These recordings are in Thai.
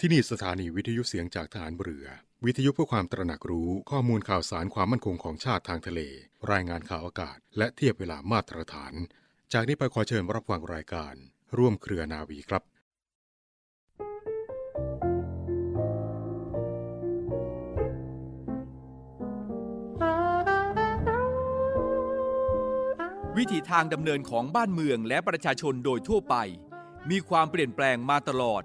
ที่นี่สถานีวิทยุเสียงจากฐานเรือ วิทยุเพื่อความตระหนักรู้ข้อมูลข่าวสารความมั่นคงของชาติทางทะเล รายงานข่าวอากาศ และเทียบเวลามาตรฐาน จากนี้ไปขอเชิญรับฟังรายการ ร่วมเครือนาวีครับวิถีทางดำเนินของบ้านเมืองและประชาชนโดยทั่วไป มีความเปลี่ยนแปลงมาตลอด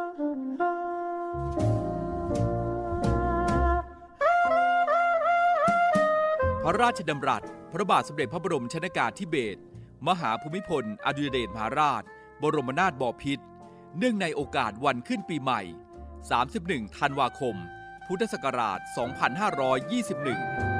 พระราชดำรัส พระบาทสมเด็จพระบรมชนากาธิเบศรมหาภูมิพล อดุลยเดชมหาราช บรมนาถบพิตรเนื่องในโอกาสวันขึ้นปีใหม่ 31 ธันวาคม พุทธศักราช 2521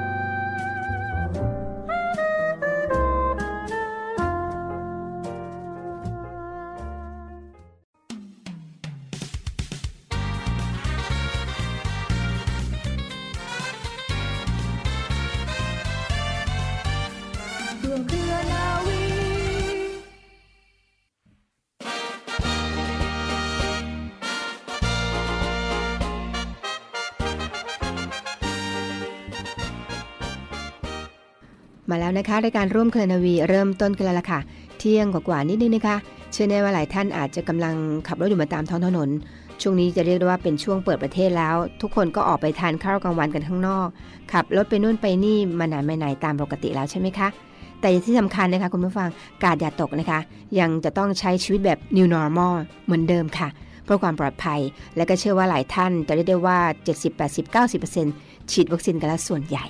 มาแล้วนะคะรายการร่วมเคลนาวีเริ่มต้นกันแล้วล่ะค่ะ เที่ยงกว่าๆนิดนึงนะคะ เชื่อแน่ว่าหลายท่านอาจจะกำลังขับรถอยู่มาตามท้องถนน ช่วงนี้จะเรียกได้ว่าเป็นช่วงเปิดประเทศแล้ว ทุกคนก็ออกไปทานข้าวกลางวันกันข้างนอก ขับรถไปนู่นไปนี่มาไหนมาไหนตามปกติแล้วใช่ไหมคะแต่ที่สำคัญนะคะคุณผู้ฟังกาดอย่าตกนะคะ ยังจะต้องใช้ชีวิตแบบ new normal เหมือนเดิมค่ะ เพื่อความปลอดภัย และก็เชื่อว่าหลายท่านจะเรียกได้ว่า 70 80 90%ฉีดวัคซีนกันแล้วส่วนใหญ่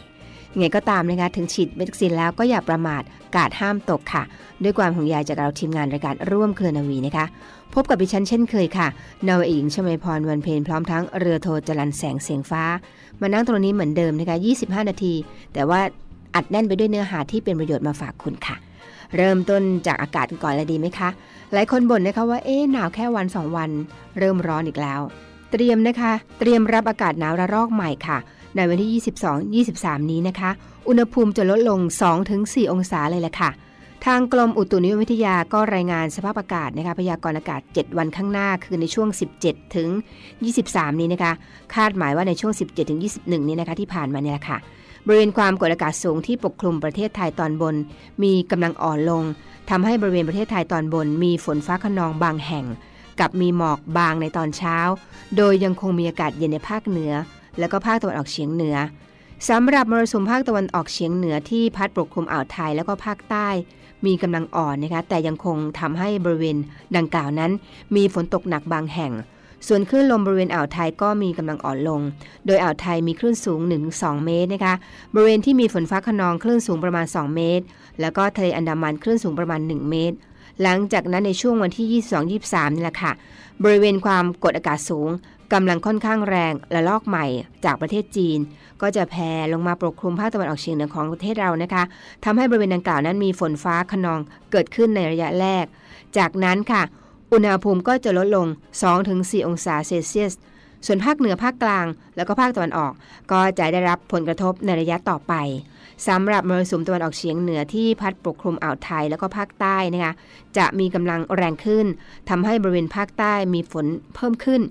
ยังไงก็ตามนะคะถึงฉีดวัคซีนแล้วก็อย่าประมาทกาดห้ามตกค่ะ ด้วยความห่วงใยจากเราทีมงานรายการร่วมเครือนาวีนะคะ พบกับดิฉันเช่นเคยค่ะนาวเอกหญิงชมาพรวันเพลพร้อมทั้งเรือโทจรันแสงเสียงฟ้า มานั่งตรงนี้เหมือนเดิมนะคะ 25 นาที แต่ว่าอัดแน่นไปด้วยเนื้อหาที่เป็นประโยชน์มาฝากคุณค่ะ เริ่มต้นจากอากาศกันก่อนเลยดีไหมคะ หลายคนบ่นนะคะว่าเอ๊ะหนาวแค่วัน 2 วัน เริ่มร้อนอีกแล้ว เตรียมนะคะ เตรียมรับอากาศหนาวระลอกใหม่ค่ะ ในวันที่ 22 23 นี้นะคะ อุณหภูมิจะลดลง 2-4 องศาเลยแหละค่ะ ทางกรมอุตุนิยมวิทยาก็รายงานสภาพอากาศนะคะพยากรณ์อากาศ 7 วันข้างหน้าคือในช่วง 17 ถึง 23 นี้นะคะ คาดหมายว่าในช่วง 17 ถึง 21 นี้นะคะที่ผ่านมาเนี่ยแหละค่ะบริเวณความกดอากาศสูงที่ปกคลุมประเทศไทยตอนบน มีกำลังอ่อนลงทำให้บริเวณประเทศไทยตอนบน มีฝนฟ้าขนองบางแห่ง กับมีหมอกบางในตอนเช้า โดยยังคงมีอากาศเย็นในภาคเหนือ และก็ภาคตะวันออกเฉียงเหนือสำหรับมรสุมภาคตะวันออกเฉียงเหนือที่พัดปกคลุมอ่าวไทยแล้วก็ภาคใต้ มีกำลังอ่อนนะคะ แต่ยังคงทำให้บริเวณดังกล่าวนั้น มีฝนตกหนักบางแห่ง ส่วนคลื่นลมบริเวณอ่าวไทยก็มีกำลังอ่อนลง โดยอ่าวไทยมีคลื่นสูง 1-2 เมตรนะคะ บริเวณที่มีฝนฟ้าขนองคลื่นสูงประมาณ 2 เมตร แล้วก็ทะเลอันดามันคลื่นสูงประมาณ 1 เมตรหลังจากนั้นในช่วงวันที่ 22-23 นี่แหละค่ะ บริเวณความกดอากาศสูง กำลังค่อนข้างแรงและลอกใหม่จากประเทศจีน ก็จะแผ่ลงมาปกคลุมภาคตะวันออกเฉียงเหนือของประเทศเรานะคะทำให้บริเวณดังกล่าวนั้นมีฝนฟ้าขนองเกิดขึ้นในระยะแรก จากนั้นค่ะ อุณหภูมิก็จะลดลง 2-4 องศาเซลเซียส ส่วนภาคเหนือภาคกลาง แล้วก็ภาคตะวันออก ก็จะได้รับผลกระทบในระยะต่อไปสำหรับมรสุมตะวันออกเฉียงเหนือที่พัดปกคลุมอ่าวไทยแล้วก็ภาคใต้นะคะจะมีกำลังแรงขึ้นทำให้บริเวณภาคใต้มีฝนเพิ่มขึ้น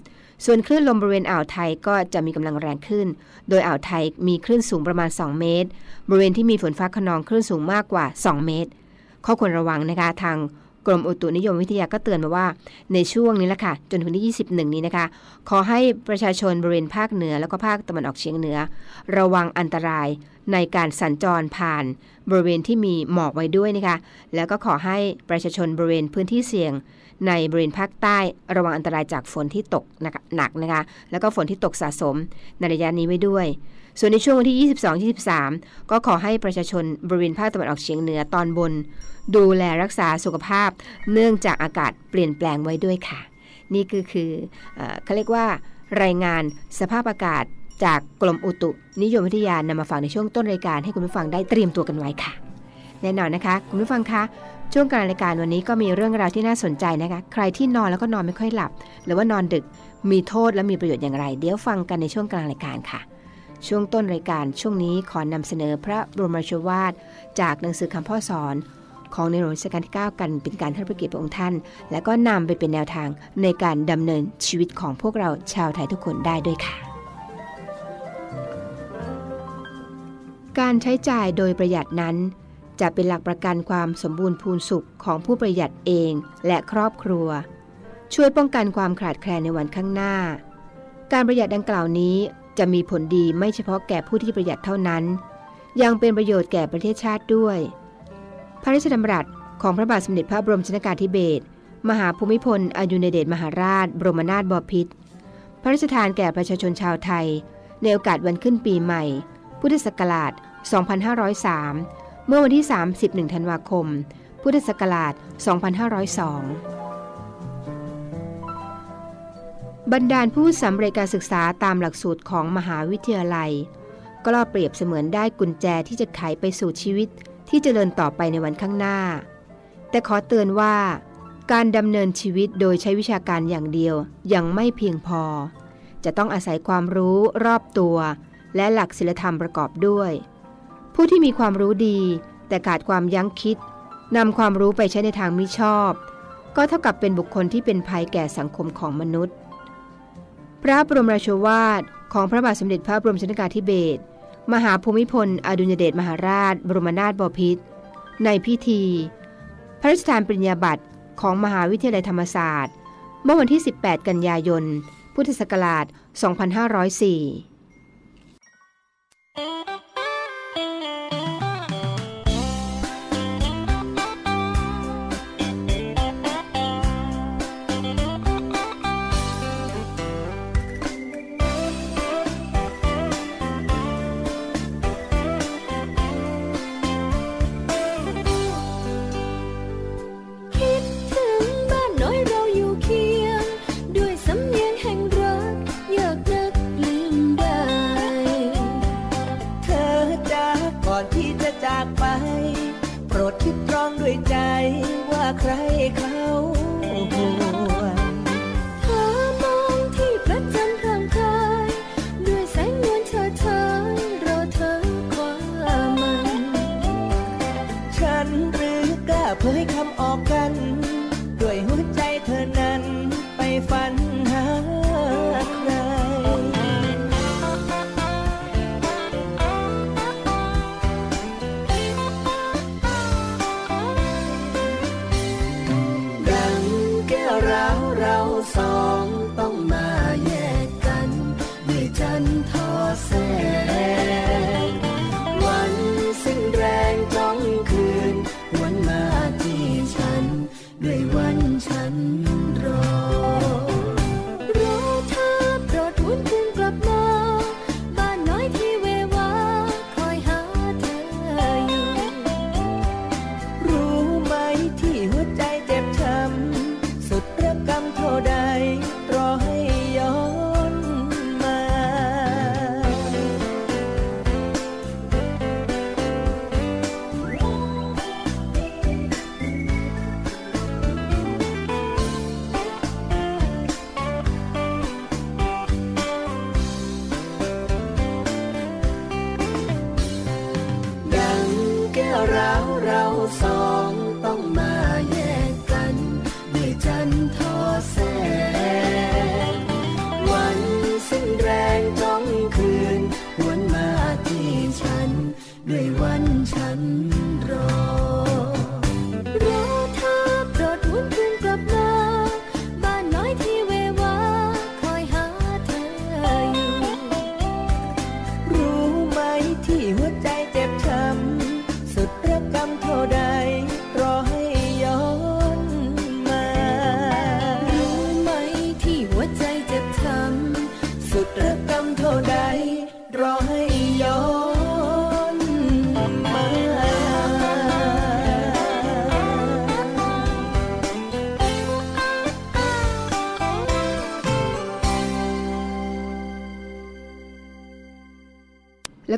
ส่วนคลื่นลมบริเวณอ่าวไทยก็จะมีกำลังแรงขึ้น โดยอ่าวไทยมีคลื่นสูงประมาณ 2 เมตร บริเวณที่มีฝนฟ้าขนองคลื่นสูงมากกว่า 2 เมตร ข้อควรระวังนะคะทางกรมอุตุนิยมวิทยาก็เตือนมาว่า ในช่วงนี้แหละค่ะ จนถึงที่ 21 นี้นะคะ ขอให้ประชาชนบริเวณภาคเหนือแล้วก็ภาคตะวันออกเฉียงเหนือ ระวังอันตรายในการสัญจรผ่านบริเวณที่มีหมอกไว้ด้วยนะคะ แล้วก็ขอให้ประชาชนบริเวณพื้นที่เสี่ยง ในบริเวณภาคใต้ระวังอันตรายจากฝนที่ตกหนักนะคะ แล้วก็ฝนที่ตกสะสมในระยะนี้ไว้ด้วย ส่วนในช่วงวันที่ 22-23 ก็ขอให้ประชาชนบริเวณภาคตะวันออกเฉียงเหนือตอนบน ดูแลรักษาสุขภาพ เนื่องจากอากาศเปลี่ยนแปลงไว้ด้วยค่ะ นี่คือคือเออเขาเรียกว่ารายงานสภาพอากาศจากกรมอุตุนิยมวิทยานำมาฝากในช่วงต้นรายการให้คุณผู้ฟังได้เตรียมตัวกันไว้ค่ะ แน่นอนนะคะ คุณผู้ฟังคะ ช่วงกลางรายการวันนี้ก็มีเรื่องราวที่น่าสนใจนะคะ ใครที่นอนแล้วก็นอนไม่ค่อยหลับ หรือว่านอนดึก มีโทษและมีประโยชน์อย่างไร เดี๋ยวฟังกันในช่วงกลางรายการค่ะ ช่วงต้นรายการช่วงนี้ขอนำเสนอพระบรมราชวาท จากหนังสือคำพ่อสอน ของในหลวงรัชกาลที่ 9 กันเป็นการเทิดพระเกียรติพระองค์ท่าน และก็นำไปเป็นแนวทางในการดำเนินชีวิตของพวกเราชาวไทยทุกคนได้ด้วยค่ะการใช้จ่ายโดยประหยัดนั้น จะเป็นหลักประกันความสมบูรณ์พูนสุขของผู้ประหยัดเองและครอบครัว ช่วยป้องกันความขาดแคลนในวันข้างหน้า การประหยัดดังกล่าวนี้จะมีผลดีไม่เฉพาะแก่ผู้ที่ประหยัดเท่านั้น ยังเป็นประโยชน์แก่ประเทศชาติด้วย พระราชดำรัสของพระบาทสมเด็จพระบรมชนกาธิเบศรมหาภูมิพลอดุลยเดชมหาราช บรมนาถบพิตรพระราชทานแก่ประชาชนชาวไทย ในโอกาสวันขึ้นปีใหม่ พุทธศักราช 2503 เมื่อวันที่ 31 ธันวาคม พุทธศักราช 2502 บรรดาผู้สำเร็จการศึกษาตามหลักสูตรของมหาวิทยาลัย ก็เปรียบเสมือนได้กุญแจที่จะไขไปสู่ชีวิตที่จเจริญต่อไปในวันข้างหน้า แต่ขอเตือนว่า การดำเนินชีวิตโดยใช้วิชาการอย่างเดียวยังไม่เพียงพอ จะต้องอาศัยความรู้รอบตัว และหลักศีลธรรมประกอบด้วย ผู้ที่มีความรู้ดี แต่ขาดความยั้งคิดนำความรู้ไปใช้ในทางมิชอบ ก็เท่ากับเป็นบุคคลที่เป็นภัยแก่สังคมของมนุษย์ พระบรมราชวาทของพระบาทสมเด็จพระบรมชนกาธิเบศรมหาภูมิพล อดุลยเดชมหาราช บรมนาถบพิตรในพิธี พระราชทานปริญญาบัตรของมหาวิทยาลัยธรรมศาสตร์ เมื่อวันที่ 18 กันยายน พุทธศักราช 2504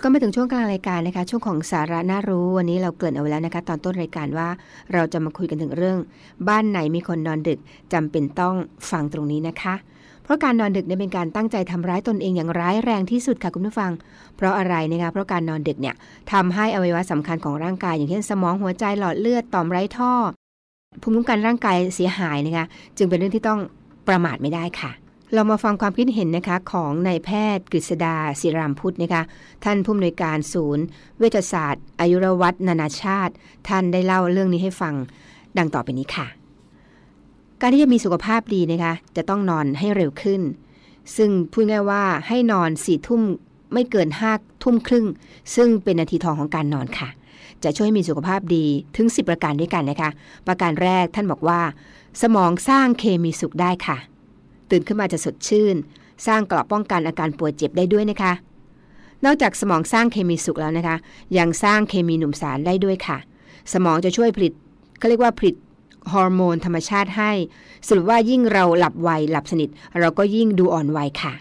ก็มาถึงช่วงกลางรายการนะคะ ช่วงของสาระน่ารู้วันนี้เราเกริ่นเอาไว้แล้วนะคะ ตอนต้นรายการว่าเราจะมาคุยกันถึงเรื่อง บ้านไหนมีคนนอนดึกจำเป็นต้องฟังตรงนี้นะคะ เพราะการนอนดึกเนี่ยเป็นการตั้งใจทำร้ายตนเองอย่างร้ายแรงที่สุดค่ะคุณผู้ฟัง เพราะอะไรนะคะเพราะการนอนดึกเนี่ยทำให้อวัยวะสำคัญของร่างกาย อย่างเช่นสมองหัวใจหลอดเลือดต่อมไร้ท่อ ภูมิคุ้มกันร่างกายเสียหายนะคะจึงเป็นเรื่องที่ต้องประมาทไม่ได้ค่ะ เรามาฟังความคิดเห็นนะคะของนายแพทย์กฤษดาศิรามพุทธนะคะ ท่านผู้อำนวยการศูนย์ เวชศาสตร์ อายุรวัฒนานาชาติ ท่านได้เล่าเรื่องนี้ให้ฟังดังต่อไปนี้ค่ะ การที่จะมีสุขภาพดีนะคะ จะต้องนอนให้เร็วขึ้น ซึ่งพูดง่ายว่าให้นอนสี่ทุ่มไม่เกินห้าทุ่มครึ่ง ซึ่งเป็นนาทีทองของการนอนค่ะ จะช่วยให้มีสุขภาพดีถึง 10 ประการด้วยกันนะคะ ประการแรกท่านบอกว่า สมองสร้างเคมีสุขได้ค่ะ ตื่นขึ้นมาจะสดชื่น สร้างกราะป้องกันอาการป่วยเจ็บได้ด้วยนะคะ นอกจากสมองสร้างเคมีสุขแล้วนะคะ ยังสร้างเคมีหนุ่มสารได้ด้วยค่ะ สมองจะช่วยผลิตเขาเรียกว่าผลิตฮอร์โมนธรรมชาติให้สรุปว่ายิ่งเราหลับไวหลับสนิท เราก็ยิ่งดูอ่อนวัยค่ะ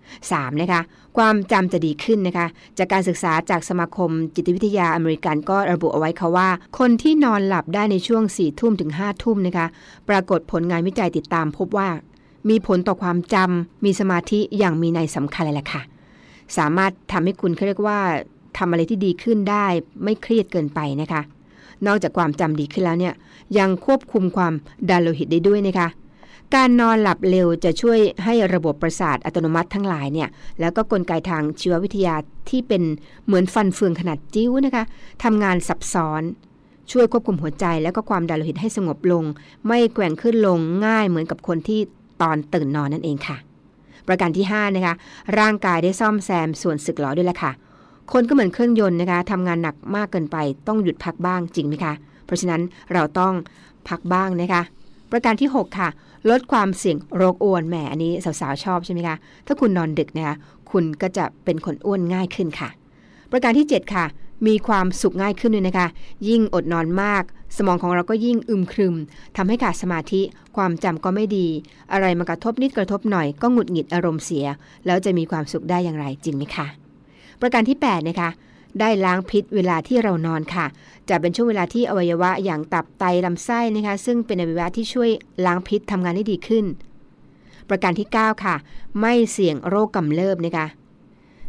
3. นะคะ ความจำจะดีขึ้นนะคะ จากการศึกษาจากสมาคมจิตวิทยาอเมริกันก็ระบุเอาไว้ค่ะว่า คนที่นอนหลับได้ในช่วง4ี่ทุ่มถึง5้าทุ่มนะคะ ปรากฏผลงานวิจัยติดตามพบว่า มีผลต่อความจำมีสมาธิอย่างมีในยสำคัญเลยล่ะค่ะ สามารถทำให้คุณเขาเรียกว่าทำอะไรที่ดีขึ้นได้ไม่เครียดเกินไปนะคะ นอกจากความจำดีขึ้นแล้วเนี่ยยังควบคุมความดันโลหิตได้ด้วยนะคะ การนอนหลับเร็วจะช่วยให้ระบบประสาทอัตโนมัติทั้งหลายเนี่ยแล้วก็กลไกทางชีววิทยาที่เป็นเหมือนฟันเฟืองขนาดจิ้วนะคะทำงานซับซ้อนช่วยควบคุมหัวใจแล้วก็ความดันโลหิตให้สงบลง ไม่แกว่งขึ้นลงง่ายเหมือนกับคนที่ ตอนตื่นนอนนั่นเองค่ะ ประการที่5นะคะร่างกายได้ซ่อมแซมส่วนสึกหรอด้วยละค่ะ คนก็เหมือนเครื่องยนต์นะคะทำงานหนักมากเกินไปต้องหยุดพักบ้างจริงไหมคะ เพราะฉะนั้นเราต้องพักบ้างนะคะประการที่ 6 ค่ะ ลดความเสี่ยงโรคอ้วนแหมอันนี้สาวๆชอบใช่ไหมคะ ถ้าคุณนอนดึกนะคะคุณก็จะเป็นคนอ้วนง่ายขึ้นค่ะ ประการที่ 7 ค่ะ มีความสุขง่ายขึ้นด้วยนะคะ ยิ่งอดนอนมาก สมองของเราก็ยิ่งอึมครึมทำให้ขาดสมาธิ ความจำก็ไม่ดี อะไรมากระทบนิดกระทบหน่อยก็หงุดหงิดอารมณ์เสีย แล้วจะมีความสุขได้อย่างไรจริงไหมคะ ประการที่ 8 นะคะได้ล้างพิษเวลาที่เรานอนค่ะ จะเป็นช่วงเวลาที่อวัยวะอย่างตับไตลำไส้นะคะ ซึ่งเป็นอวัยวะที่ช่วยล้างพิษทำงานได้ดีขึ้น ประการที่ 9 ค่ะ ไม่เสี่ยงโรคกำเริบนะคะ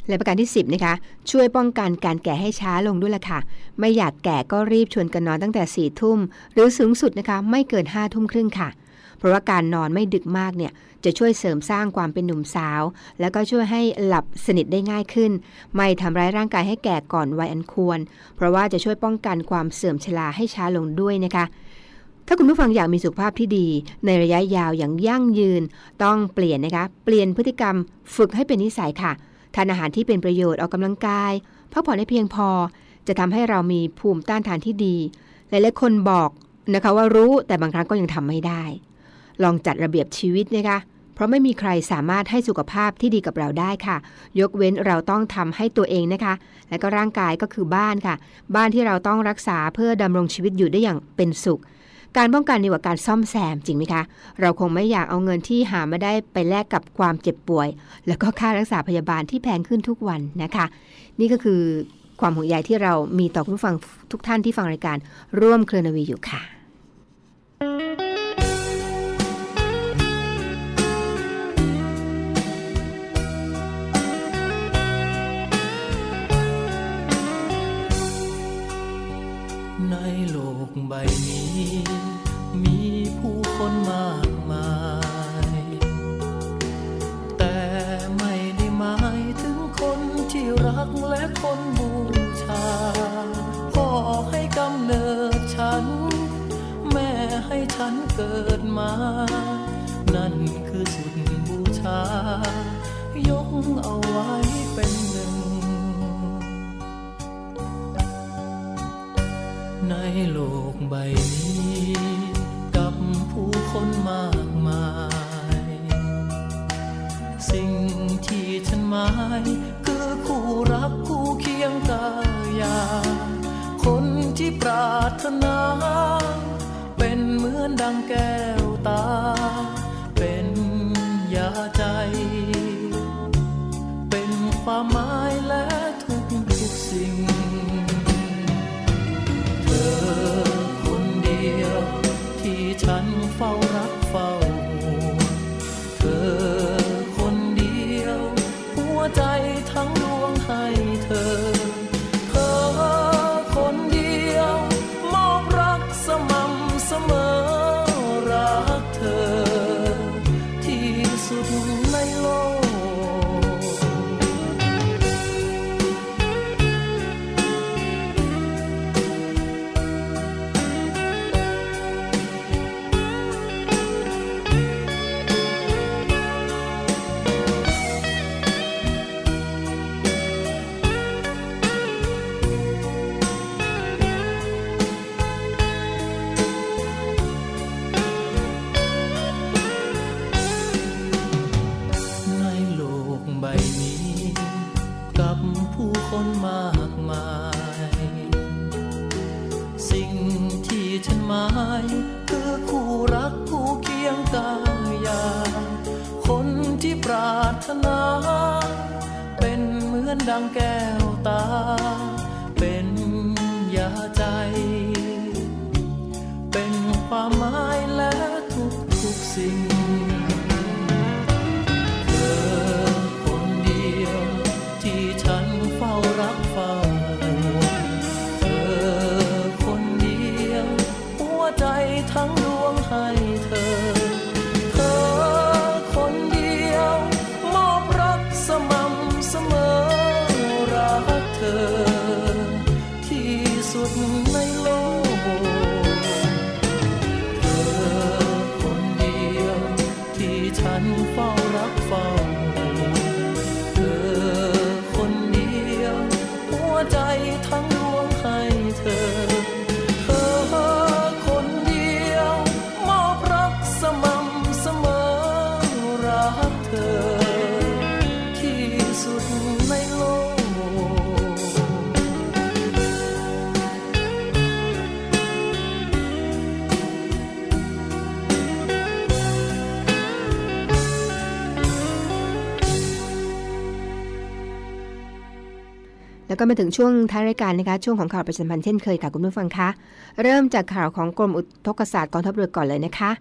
และประการที่ 10นะคะช่วยป้องกันการแก่ให้ช้าลงด้วยล่ะค่ะ ไม่อยากแก่ก็รีบชวนกันนอนตั้งแต่4ี่ทุ่ม หรือสูงสุดนะคะไม่เกิน5้าทุ่มครึ่งค่ะ เพราะว่าการนอนไม่ดึกมากเนี่ยจะช่วยเสริมสร้างความเป็นหนุ่มสาว แล้วก็ช่วยให้หลับสนิทได้ง่ายขึ้น ไม่ทำร้ายร่างกายให้แก่ก่อนวัยอันควร เพราะว่าจะช่วยป้องกันความเสื่อมชราให้ช้าลงด้วยนะคะถ้าคุณผู้ฟังอยากมีสุขภาพที่ดี ในระยะยาวอย่างยั่งยืน ต้องเปลี่ยนนะคะ เปลี่ยนพฤติกรรมฝึกให้เป็นนิสัยค่ะ ทานอาหารที่เป็นประโยชน์ออกกำลังกายพักผ่อนให้เพียงพอ จะทำให้เรามีภูมิต้านทานที่ดี หลายๆคนบอกนะคะว่ารู้แต่บางครั้งก็ยังทำไม่ได้ ลองจัดระเบียบชีวิตนะคะเพราะไม่มีใครสามารถให้สุขภาพที่ดีกับเราได้ค่ะ ยกเว้นเราต้องทำให้ตัวเองนะคะ และก็ร่างกายก็คือบ้านค่ะ บ้านที่เราต้องรักษาเพื่อดำรงชีวิตอยู่ได้อย่างเป็นสุข การป้องกันดีกว่าการซ่อมแซมจริงไหมคะ เราคงไม่อยากเอาเงินที่หามาได้ไปแลกกับความเจ็บป่วย แล้วก็ค่ารักษาพยาบาลที่แพงขึ้นทุกวันนะคะ นี่ก็คือความห่วงใยที่เรามีต่อคุณผู้ฟังทุกท่านที่ฟังรายการร่วมเครือนวีอยู่ค่ะ เกิดมา เป็นความหมายและทุกทุกสิ่ง เธอคนเดียว ก็มาถึงช่วงท้ายรายการนะคะ ช่วงของข่าวประชาสัมพันธ์เช่นเคยค่ะคุณผู้ฟังคะ เริ่มจากข่าวของกรมอุทกศาสตร์กองทัพเรือก่อนเลยนะคะ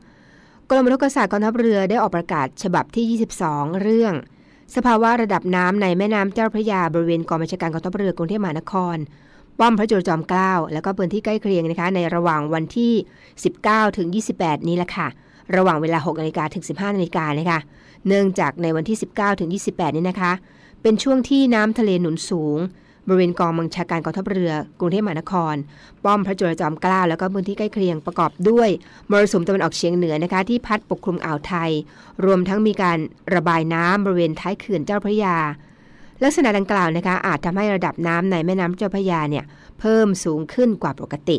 กรมอุทกศาสตร์กองทัพเรือได้ออกประกาศฉบับที่ 22 เรื่อง สภาวะระดับน้ำในแม่น้ำเจ้าพระยาบริเวณกองบัญชาการกองทัพเรือกรุงเทพมหานคร ป้อมพระจุลจอมเกล้าแล้วก็พื้นที่ใกล้เคียงนะคะในระหว่างวันที่ 19ถึง28 นี้แหละค่ะ ระหว่างเวลา6นาฬิกาถึง 15นาฬิกานะคะเนื่องจากในวันที่ 19ถึง28 นี้นะคะ เป็นช่วงที่น้ำทะเลหนุนสูง บริเวณกองบัญชาการกองทัพเรือกรุงเทพมหานคร ป้อมพระจุลจอมเกล้าแล้วก็พื้นที่ใกล้เคียงประกอบด้วยมรสุมตะวันออกเฉียงเหนือนะคะที่พัดปกคลุมอ่าวไทย รวมทั้งมีการระบายน้ำบริเวณท้ายเขื่อนเจ้าพระยา ลักษณะดังกล่าวนะคะอาจทำให้ระดับน้ำในแม่น้ำเจ้าพระยาเนี่ยเพิ่มสูงขึ้นกว่าปกติ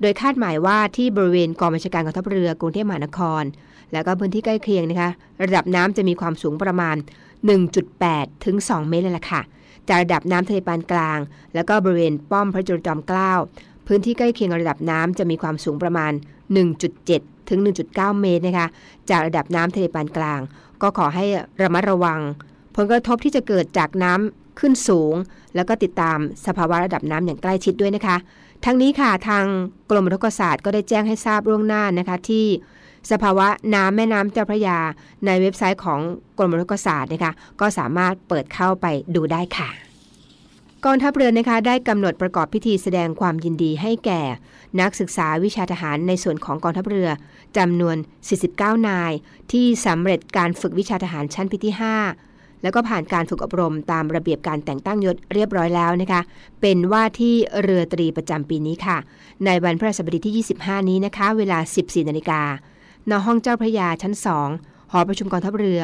โดยคาดหมายว่าที่บริเวณกองบัญชาการกองทัพเรือกรุงเทพมหานคร แล้วก็พื้นที่ใกล้เคียงนะคะระดับน้ำจะมีความสูงประมาณ 1.8 ถึง 2 เมตรเลยล่ะค่ะ จากระดับน้ำทะเลปานกลาง แล้วก็บริเวณป้อมพระจุลจอมเกล้าพื้นที่ใกล้เคียงระดับน้ำจะมีความสูงประมาณ 1.7 ถึง 1.9 เมตรนะคะ จากระดับน้ำทะเลปานกลาง ก็ขอให้ระมัดระวัง ผลกระทบที่จะเกิดจากน้ำขึ้นสูง แล้วก็ติดตามสภาวะระดับน้ำอย่างใกล้ชิดด้วยนะคะ ทั้งนี้ค่ะทางกรมอุทกศาสตร์ก็ได้แจ้งให้ทราบล่วงหน้านะคะที่ สภาวะน้ำแม่น้ำเจ้าพระยา ในเว็บไซต์ของกรมอุทกศาสตร์นะคะก็สามารถเปิดเข้าไปดูได้ค่ะกองทัพเรือนะคะได้กำหนดประกอบพิธีแสดงความยินดีให้แก่ นักศึกษาวิชาทหารในส่วนของกองทัพเรือจำนวน 49 นาย ที่สำเร็จการฝึกวิชาทหารชั้นปีที่ 5 แล้วก็ผ่านการฝึกอบรมตามระเบียบการแต่งตั้งยศเรียบร้อยแล้วนะคะ เป็นว่าที่เรือตรีประจำปีนี้ค่ะ ในวันพระศัสบดีที่ 25 นี้นะคะ เวลา 14นาฬิกา ณห้องเจ้าพระยาชั้น2หอประชุมกองทัพเรือ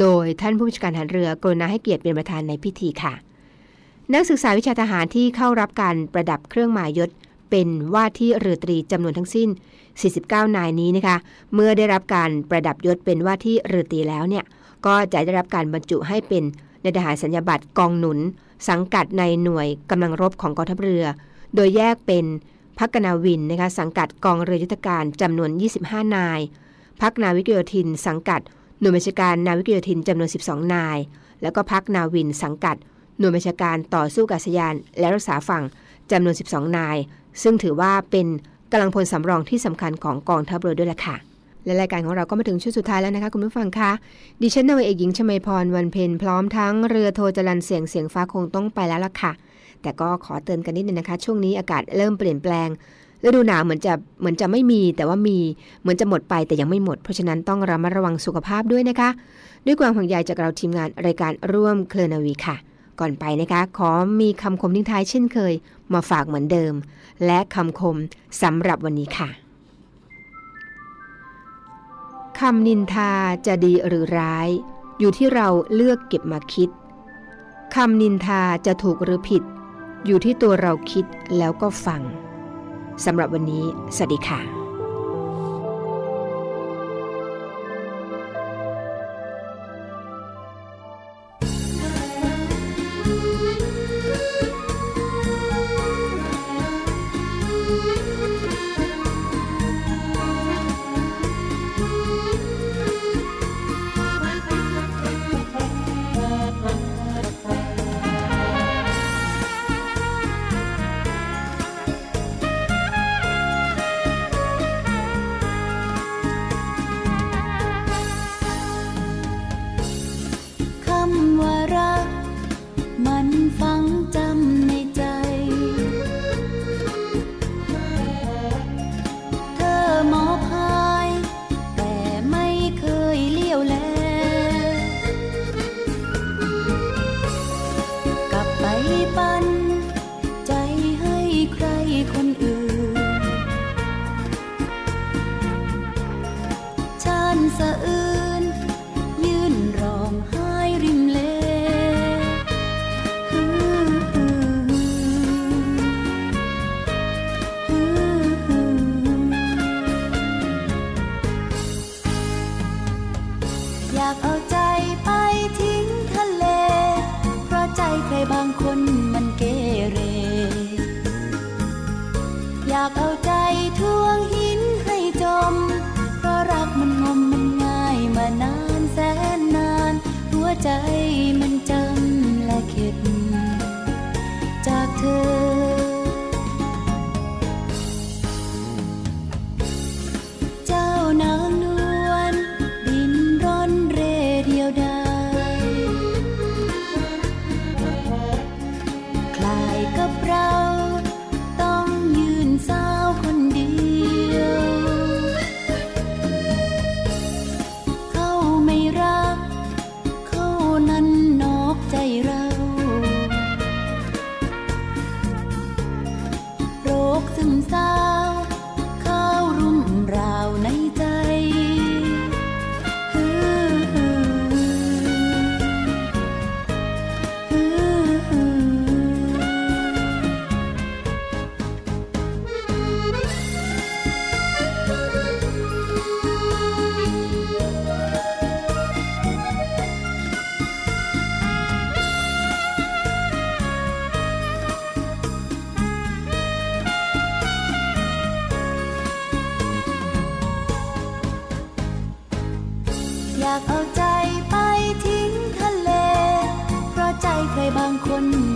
โดยท่านผู้บัญชาการทหารเรือกรุณาให้เกียรติเป็นประธานในพิธีค่ะ นักศึกษาวิชาทหารที่เข้ารับการประดับเครื่องหมายยศเป็นว่าที่เรือตรีจำนวนทั้งสิ้น 49 นายนี้นะคะ เมื่อได้รับการประดับยศเป็นว่าที่เรือตรีแล้วเนี่ย ก็จะได้รับการบรรจุให้เป็นในทหารสัญญาบัตรกองหนุน สังกัดในหน่วยกำลังรบของกองทัพเรือ โดยแยกเป็น พักนาวินนะคะสังกัดกองเรือยุทธการจำนวน 25 นาย พักนาวิกโยธิน สังกัดหน่วยบัญชาการนาวิกโยธินจำนวน 12 นาย แล้วก็พักนาวิน สังกัดหน่วยบัญชาการต่อสู้กับอาศยาน และรักษาฝั่งจำนวน 12 นาย ซึ่งถือว่าเป็นกำลังพลสำรองที่สำคัญของกองทัพเรือด้วยล่ะค่ะและรายการของเราก็มาถึงช่วงสุดท้ายแล้วนะคะคุณผู้ฟังคะ ดิฉันนาวเอกหญิงชมาพรวันเพ็ญพร้อมทั้งเรือโทจรันเสียงเสียงฟ้าคงต้องไปแล้วล่ะค่ะ แต่ก็ขอเตือนกันนิดนึงนะคะ ช่วงนี้อากาศเริ่มเปลี่ยนแปลงฤดูหนาวเหมือนจะเหมือนจะไม่มี แต่ว่ามีเหมือนจะหมดไปแต่ยังไม่หมด เพราะฉะนั้นต้องระมัดระวังสุขภาพด้วยนะคะ ด้วยความห่วงใยจากเราทีมงานรายการร่วมเคลนาวีค่ะ ก่อนไปนะคะ ขอมีคำคมทิ้งท้ายเช่นเคย มาฝากเหมือนเดิม และคำคมสำหรับวันนี้ค่ะคำนินทาจะดีหรือร้าย อยู่ที่เราเลือกเก็บมาคิดคำนินทาจะถูกหรือผิด อยู่ที่ตัวเราคิดแล้วก็ฟังสำหรับวันนี้ สวัสดีค่ะ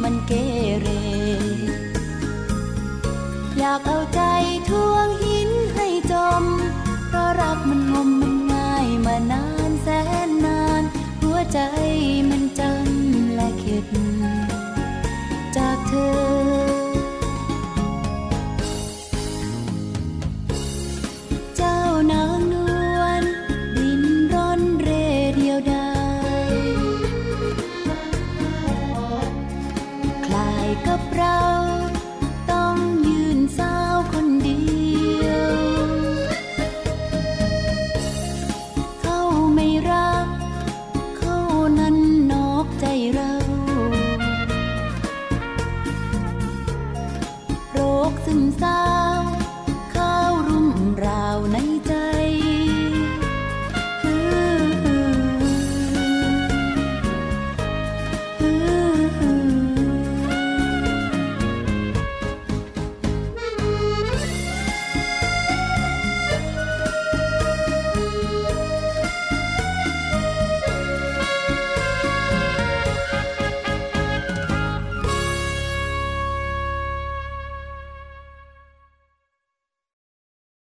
មិនគេ